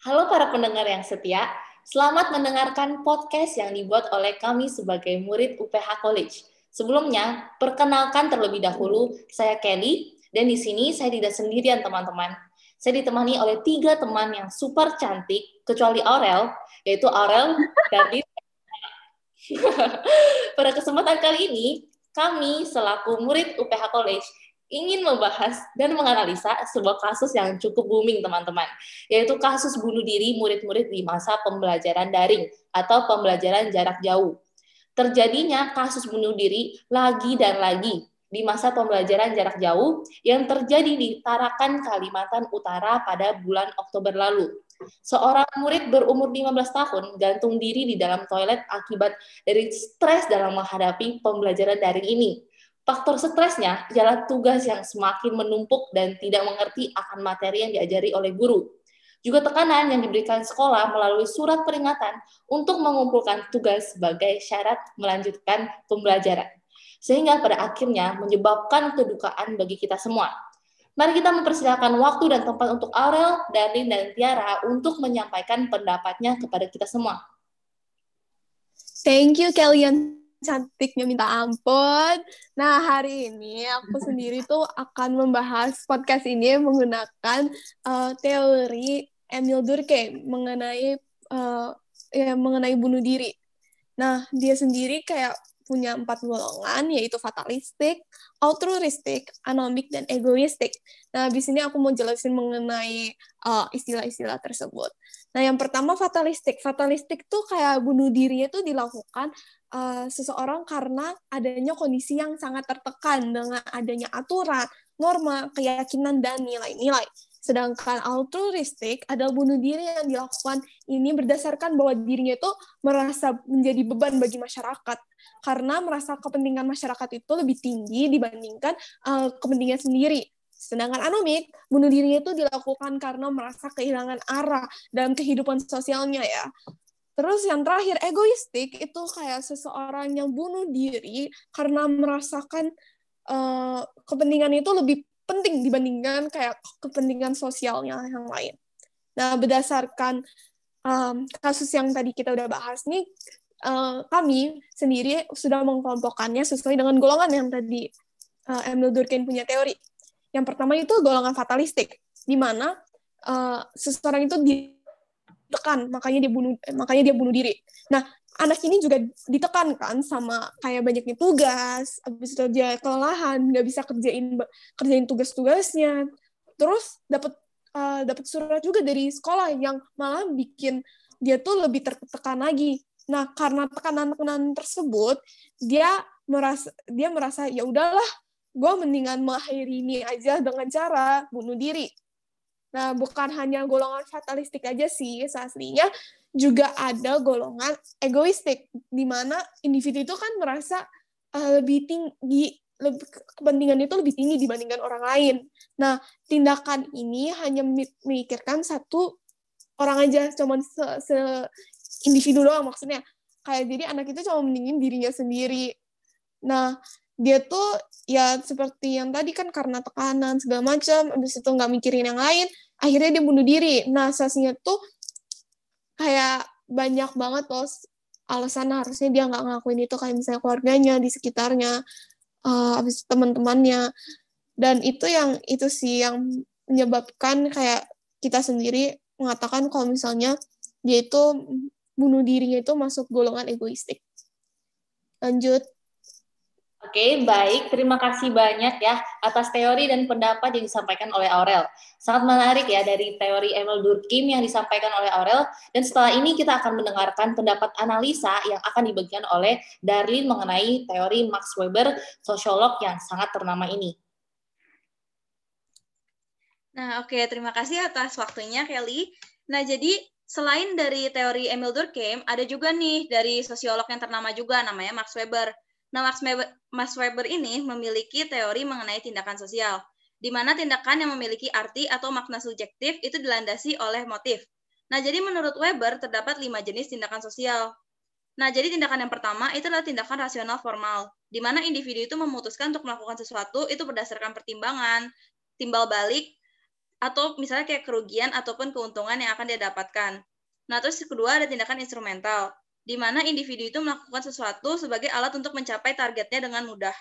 Halo para pendengar yang setia, selamat mendengarkan podcast yang dibuat oleh kami sebagai murid UPH College. Sebelumnya, perkenalkan terlebih dahulu, saya Kelly, dan di sini saya tidak sendirian teman-teman. Saya ditemani oleh tiga teman yang super cantik, kecuali Aurel, yaitu Aurel dari Pada kesempatan kali ini, kami selaku murid UPH College ingin membahas dan menganalisa sebuah kasus yang cukup booming teman-teman, yaitu kasus bunuh diri murid-murid di masa pembelajaran daring atau pembelajaran jarak jauh. Terjadinya kasus bunuh diri lagi dan lagi di masa pembelajaran jarak jauh yang terjadi di Tarakan, Kalimantan Utara pada bulan Oktober lalu. Seorang murid berumur 15 tahun gantung diri di dalam toilet akibat dari stres dalam menghadapi pembelajaran daring ini Faktor stresnya ialah tugas yang semakin menumpuk dan tidak mengerti akan materi yang diajari oleh guru. Juga tekanan yang diberikan sekolah melalui surat peringatan untuk mengumpulkan tugas sebagai syarat melanjutkan pembelajaran. Sehingga pada akhirnya menyebabkan kedukaan bagi kita semua. Mari kita mempersilahkan waktu dan tempat untuk Aurel, Darlin, dan Tiara untuk menyampaikan pendapatnya kepada kita semua. Thank you, Kalian cantiknya minta ampun. Nah, hari ini aku sendiri tuh akan membahas podcast ini menggunakan uh, teori Emil Durkheim mengenai uh, ya mengenai bunuh diri. Nah, dia sendiri kayak punya empat golongan, yaitu fatalistik, altruistik, anomik, dan egoistik. Nah, di sini aku mau jelasin mengenai uh, istilah-istilah uh, tersebut. Nah, yang pertama fatalistik. Fatalistik tuh kayak bunuh diri itu dilakukan uh, seseorang karena adanya kondisi yang sangat tertekan dengan adanya aturan, norma, keyakinan, dan nilai-nilai. Sedangkan altruistik adalah bunuh diri yang dilakukan ini berdasarkan bahwa dirinya itu merasa menjadi beban bagi masyarakat karena merasa kepentingan masyarakat itu lebih tinggi dibandingkan uh, kepentingan sendiri. Sedangkan anomik, bunuh diri itu dilakukan karena merasa kehilangan arah dalam kehidupan sosialnya ya. Terus yang terakhir, egoistik itu kayak seseorang yang bunuh diri karena merasakan uh, kepentingan itu lebih penting dibandingkan kayak kepentingan sosialnya yang lain. Nah, berdasarkan um, kasus yang tadi kita udah bahas nih, uh, kami sendiri sudah mengkelompokkannya sesuai dengan golongan yang tadi uh, Emil Durkheim punya teori. Yang pertama itu golongan fatalistik, di mana uh, seseorang itu ditekan, makanya dia bunuh, makanya dia bunuh diri. Nah, anak ini juga ditekan kan sama kayak banyaknya tugas, habis itu dia kelelahan, nggak bisa kerjain kerjain tugas-tugasnya, terus dapat uh, dapat surat juga dari sekolah yang malah bikin dia tuh lebih tertekan lagi. Nah, karena tekanan-tekanan tersebut, dia merasa dia merasa ya udahlah, gue mendingan mengakhiri ini aja dengan cara bunuh diri. Nah, bukan hanya golongan fatalistik aja sih, aslinya juga ada golongan egoistik di mana individu itu kan merasa uh, lebih tinggi lebih kepentingan itu lebih tinggi dibandingkan orang lain. Nah, tindakan ini hanya memikirkan satu orang aja, cuman se, se individu doang maksudnya. Kayak jadi anak itu cuma mendingin dirinya sendiri. Nah, dia tuh ya seperti yang tadi kan karena tekanan segala macam, habis itu nggak mikirin yang lain, akhirnya dia bunuh diri. Nah, sasinya tuh kayak banyak banget loh alasan harusnya dia nggak ngelakuin itu kayak misalnya keluarganya di sekitarnya uh, habis teman-temannya. Dan itu yang itu sih yang menyebabkan kayak kita sendiri mengatakan kalau misalnya dia itu bunuh dirinya itu masuk golongan egoistik. Lanjut Oke, baik. Terima kasih banyak ya atas teori dan pendapat yang disampaikan oleh Aurel. Sangat menarik ya dari teori Emil Durkheim yang disampaikan oleh Aurel. Dan setelah ini kita akan mendengarkan pendapat analisa yang akan dibagikan oleh Darlin mengenai teori Max Weber, sosiolog yang sangat ternama ini. Nah, oke. Terima kasih atas waktunya, Kelly. Nah, jadi selain dari teori Emil Durkheim, ada juga nih dari sosiolog yang ternama juga, namanya Max Weber. Nah, Max Weber, Max Weber ini memiliki teori mengenai tindakan sosial, di mana tindakan yang memiliki arti atau makna subjektif itu dilandasi oleh motif. Nah, jadi menurut Weber terdapat lima jenis tindakan sosial. Nah, jadi tindakan yang pertama itu adalah tindakan rasional formal, di mana individu itu memutuskan untuk melakukan sesuatu itu berdasarkan pertimbangan, timbal balik, atau misalnya kayak kerugian ataupun keuntungan yang akan dia dapatkan. Nah, terus kedua ada tindakan instrumental, di mana individu itu melakukan sesuatu sebagai alat untuk mencapai targetnya dengan mudah.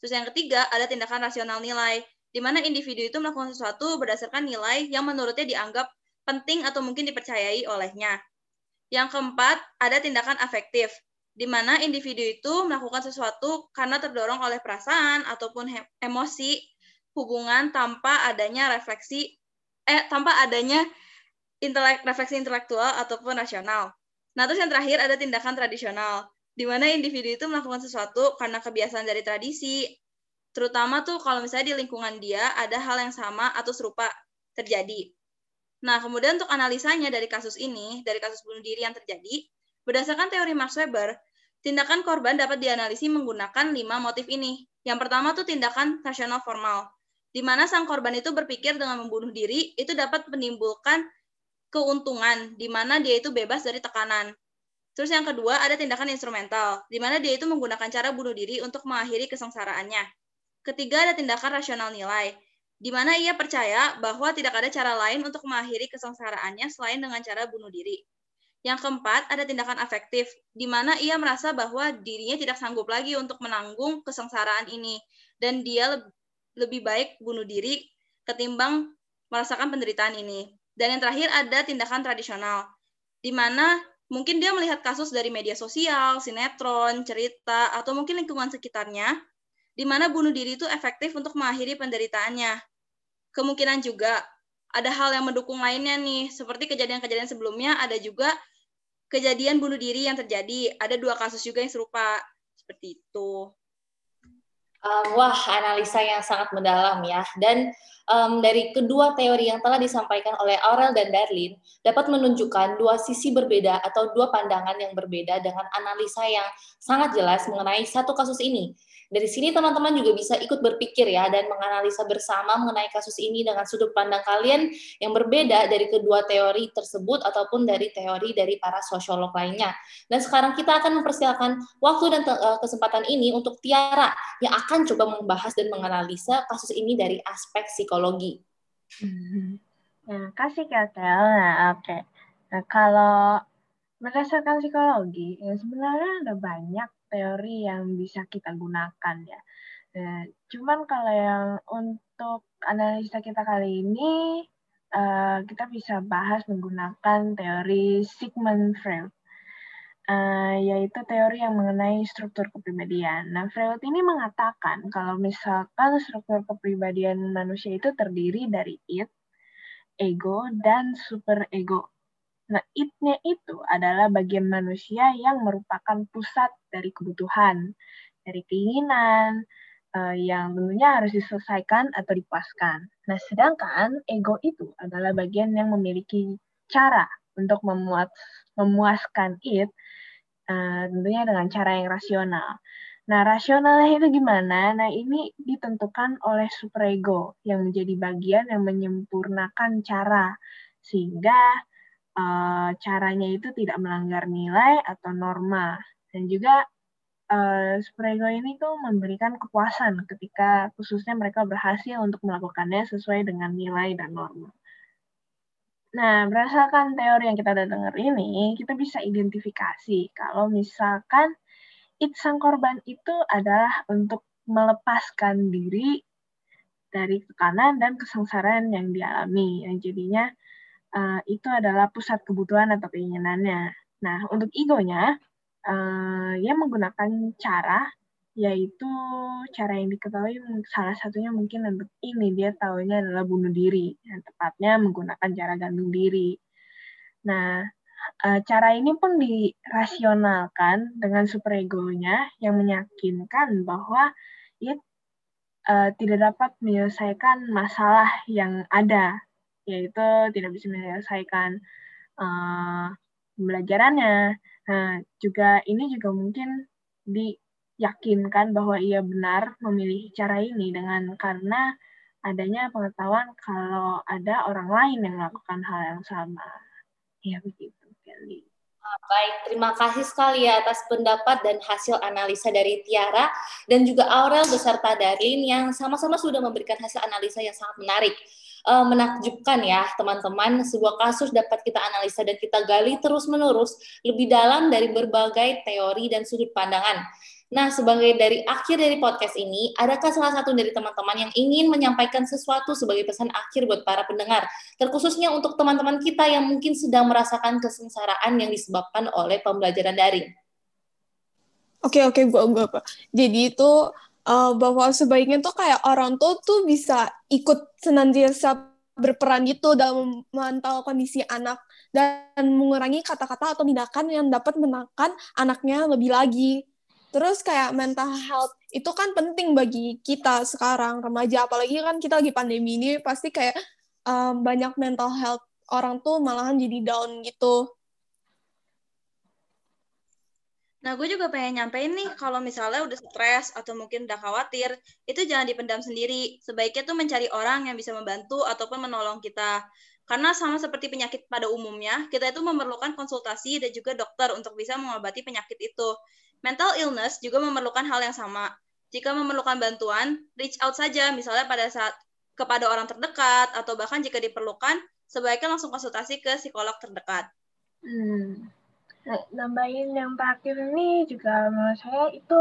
Terus yang ketiga ada tindakan rasional nilai, di mana individu itu melakukan sesuatu berdasarkan nilai yang menurutnya dianggap penting atau mungkin dipercayai olehnya. Yang keempat, ada tindakan afektif, di mana individu itu melakukan sesuatu karena terdorong oleh perasaan ataupun emosi hubungan tanpa adanya refleksi eh tanpa adanya intelek refleksi intelektual ataupun rasional. Nah, terus yang terakhir ada tindakan tradisional, di mana individu itu melakukan sesuatu karena kebiasaan dari tradisi, terutama tuh kalau misalnya di lingkungan dia ada hal yang sama atau serupa terjadi. Nah, kemudian untuk analisanya dari kasus ini, dari kasus bunuh diri yang terjadi, berdasarkan teori Max Weber, tindakan korban dapat dianalisis menggunakan lima motif ini. Yang pertama tuh tindakan rasional formal, di mana sang korban itu berpikir dengan membunuh diri itu dapat menimbulkan keuntungan, di mana dia itu bebas dari tekanan. Terus yang kedua ada tindakan instrumental, di mana dia itu menggunakan cara bunuh diri untuk mengakhiri kesengsaraannya. Ketiga ada tindakan rasional nilai, di mana ia percaya bahwa tidak ada cara lain untuk mengakhiri kesengsaraannya selain dengan cara bunuh diri. Yang keempat, ada tindakan afektif, di mana ia merasa bahwa dirinya tidak sanggup lagi untuk menanggung kesengsaraan ini, dan dia lebih baik bunuh diri ketimbang merasakan penderitaan ini. Dan yang terakhir ada tindakan tradisional, di mana mungkin dia melihat kasus dari media sosial, sinetron, cerita, atau mungkin lingkungan sekitarnya, di mana bunuh diri itu efektif untuk mengakhiri penderitaannya kemungkinan juga ada hal yang mendukung lainnya nih, seperti kejadian-kejadian sebelumnya ada juga kejadian bunuh diri yang terjadi. Ada dua kasus juga yang serupa seperti itu. Um, wah, analisa yang sangat mendalam ya. Dan um, dari kedua teori yang telah disampaikan oleh Aurel dan Darlin dapat menunjukkan dua sisi berbeda atau dua pandangan yang berbeda dengan analisa yang sangat jelas mengenai satu kasus ini. Dari sini teman-teman juga bisa ikut berpikir ya dan menganalisa bersama mengenai kasus ini dengan sudut pandang kalian yang berbeda dari kedua teori tersebut ataupun dari teori dari para sosiolog lainnya. Dan sekarang kita akan mempersilakan waktu dan eh, kesempatan ini untuk Tiara yang akan coba membahas dan menganalisa kasus ini dari aspek psikologi. Nah, kasih Ketel. Nah, oke. Okay. Nah, kalau berdasarkan psikologi, ya sebenarnya ada banyak teori yang bisa kita gunakan ya. Nah, cuman kalau yang untuk analisa kita kali ini, uh, kita bisa bahas menggunakan teori Sigmund Freud, uh, yaitu teori yang mengenai struktur kepribadian. Nah, Freud ini mengatakan kalau misalkan struktur kepribadian manusia itu terdiri dari id, ego, dan superego. Nah, it-nya itu adalah bagian manusia yang merupakan pusat dari kebutuhan, dari keinginan, uh, yang tentunya harus diselesaikan atau dipuaskan. Nah, sedangkan ego itu adalah bagian yang memiliki cara untuk memuat, memuaskan it, uh, tentunya dengan cara yang rasional. Nah, rasionalnya itu gimana? Nah, ini ditentukan oleh superego yang menjadi bagian yang menyempurnakan cara sehingga uh, caranya itu tidak melanggar nilai atau norma dan juga uh, superego ini tuh memberikan kepuasan ketika khususnya mereka berhasil untuk melakukannya sesuai dengan nilai dan norma. Nah, berdasarkan teori yang kita udah dengar ini, kita bisa identifikasi kalau misalkan it sang korban itu adalah untuk melepaskan diri dari tekanan dan kesengsaraan yang dialami. Yang jadinya uh, itu adalah pusat kebutuhan atau keinginannya. Nah, untuk egonya, uh, ia menggunakan cara yaitu cara yang diketahui salah satunya mungkin untuk ini dia tahunya adalah bunuh diri, yang tepatnya menggunakan cara gantung diri. Nah, uh, cara ini pun dirasionalkan dengan superegonya yang meyakinkan bahwa ia uh, tidak dapat menyelesaikan masalah yang ada yaitu tidak bisa menyelesaikan uh, pembelajarannya. Nah, juga ini juga mungkin diyakinkan bahwa ia benar memilih cara ini dengan karena adanya pengetahuan kalau ada orang lain yang melakukan hal yang sama. Ya begitu, Kelly. Baik, terima kasih sekali ya atas pendapat dan hasil analisa dari Tiara dan juga Aurel beserta Darlin yang sama-sama sudah memberikan hasil analisa yang sangat menarik. uh, menakjubkan ya teman-teman. Sebuah kasus dapat kita analisa dan kita gali terus-menerus lebih dalam dari berbagai teori dan sudut pandangan. Nah, sebagai dari akhir dari podcast ini, adakah salah satu dari teman-teman yang ingin menyampaikan sesuatu sebagai pesan akhir buat para pendengar, terkhususnya untuk teman-teman kita yang mungkin sedang merasakan kesengsaraan yang disebabkan oleh pembelajaran daring? Oke, oke, gua gua apa. Jadi itu uh, bahwa sebaiknya tuh kayak orang tua tuh bisa ikut senantiasa berperan gitu dalam memantau kondisi anak dan mengurangi kata-kata atau tindakan yang dapat menekan anaknya lebih lagi Terus kayak mental health itu kan penting bagi kita sekarang remaja, apalagi kan kita lagi pandemi ini pasti kayak um, banyak mental health orang tuh malahan jadi down gitu. Nah, gue juga pengen nyampein nih, kalau misalnya udah stres atau mungkin udah khawatir, itu jangan dipendam sendiri. Sebaiknya tuh mencari orang yang bisa membantu ataupun menolong kita. Karena sama seperti penyakit pada umumnya, kita itu memerlukan konsultasi dan juga dokter untuk bisa mengobati penyakit itu. Mental illness juga memerlukan hal yang sama. Jika memerlukan bantuan, reach out saja, misalnya pada saat kepada orang terdekat, atau bahkan jika diperlukan, sebaiknya langsung konsultasi ke psikolog terdekat. Hmm. Nah, nambahin yang terakhir ini juga menurut saya itu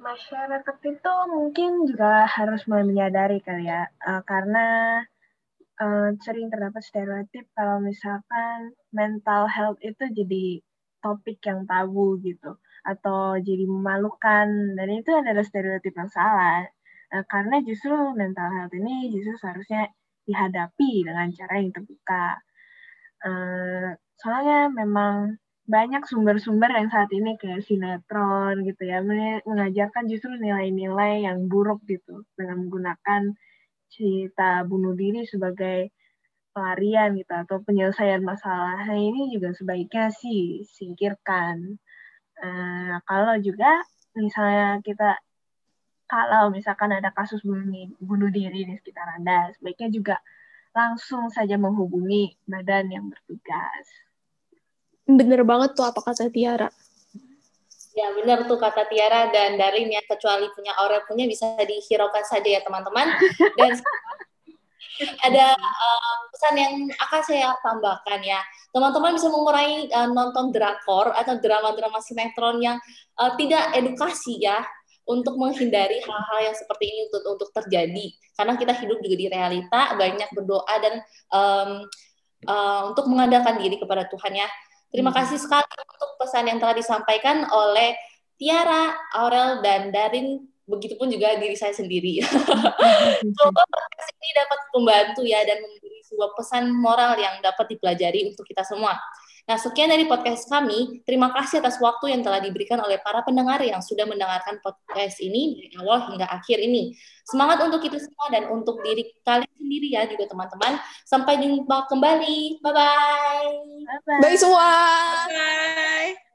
masyarakat itu mungkin juga harus mulai menyadari kali ya, uh, karena uh, sering terdapat stereotip kalau misalkan mental health itu jadi topik yang tabu gitu atau jadi memalukan dan itu adalah stereotip yang salah uh, karena justru mental health ini justru seharusnya dihadapi dengan cara yang terbuka uh, soalnya memang banyak sumber-sumber yang saat ini kayak sinetron gitu ya mengajarkan justru nilai-nilai yang buruk gitu dengan menggunakan cerita bunuh diri sebagai pelarian gitu atau penyelesaian masalah. Nah, ini juga sebaiknya sih singkirkan. Uh, kalau juga misalnya kita kalau misalkan ada kasus bunuh, bunuh diri di sekitar Anda, sebaiknya juga langsung saja menghubungi badan yang bertugas. Bener banget tuh apa kata Tiara. Ya benar tuh kata Tiara dan Darin ya kecuali punya aurel punya bisa dihiraukan saja ya teman-teman. Dan ada uh, pesan yang akan saya tambahkan ya. Teman-teman bisa mengurangi uh, nonton drakor atau drama-drama sinetron yang uh, tidak edukasi ya untuk menghindari hal-hal yang seperti ini untuk untuk terjadi. Karena kita hidup juga di realita, banyak berdoa dan um, uh, untuk mengandalkan diri kepada Tuhan ya. Terima kasih sekali untuk pesan yang telah disampaikan oleh Tiara, Aurel, dan Darin begitupun juga diri saya sendiri. Podcast ini dapat membantu ya dan memberi sebuah pesan moral yang dapat dipelajari untuk kita semua. Nah, sekian dari podcast kami. Terima kasih atas waktu yang telah diberikan oleh para pendengar yang sudah mendengarkan podcast ini dari awal hingga akhir ini. Semangat untuk kita semua dan untuk diri kalian sendiri ya juga teman-teman. Sampai jumpa kembali. Bye-bye. Bye-bye. Bye semua. Bye.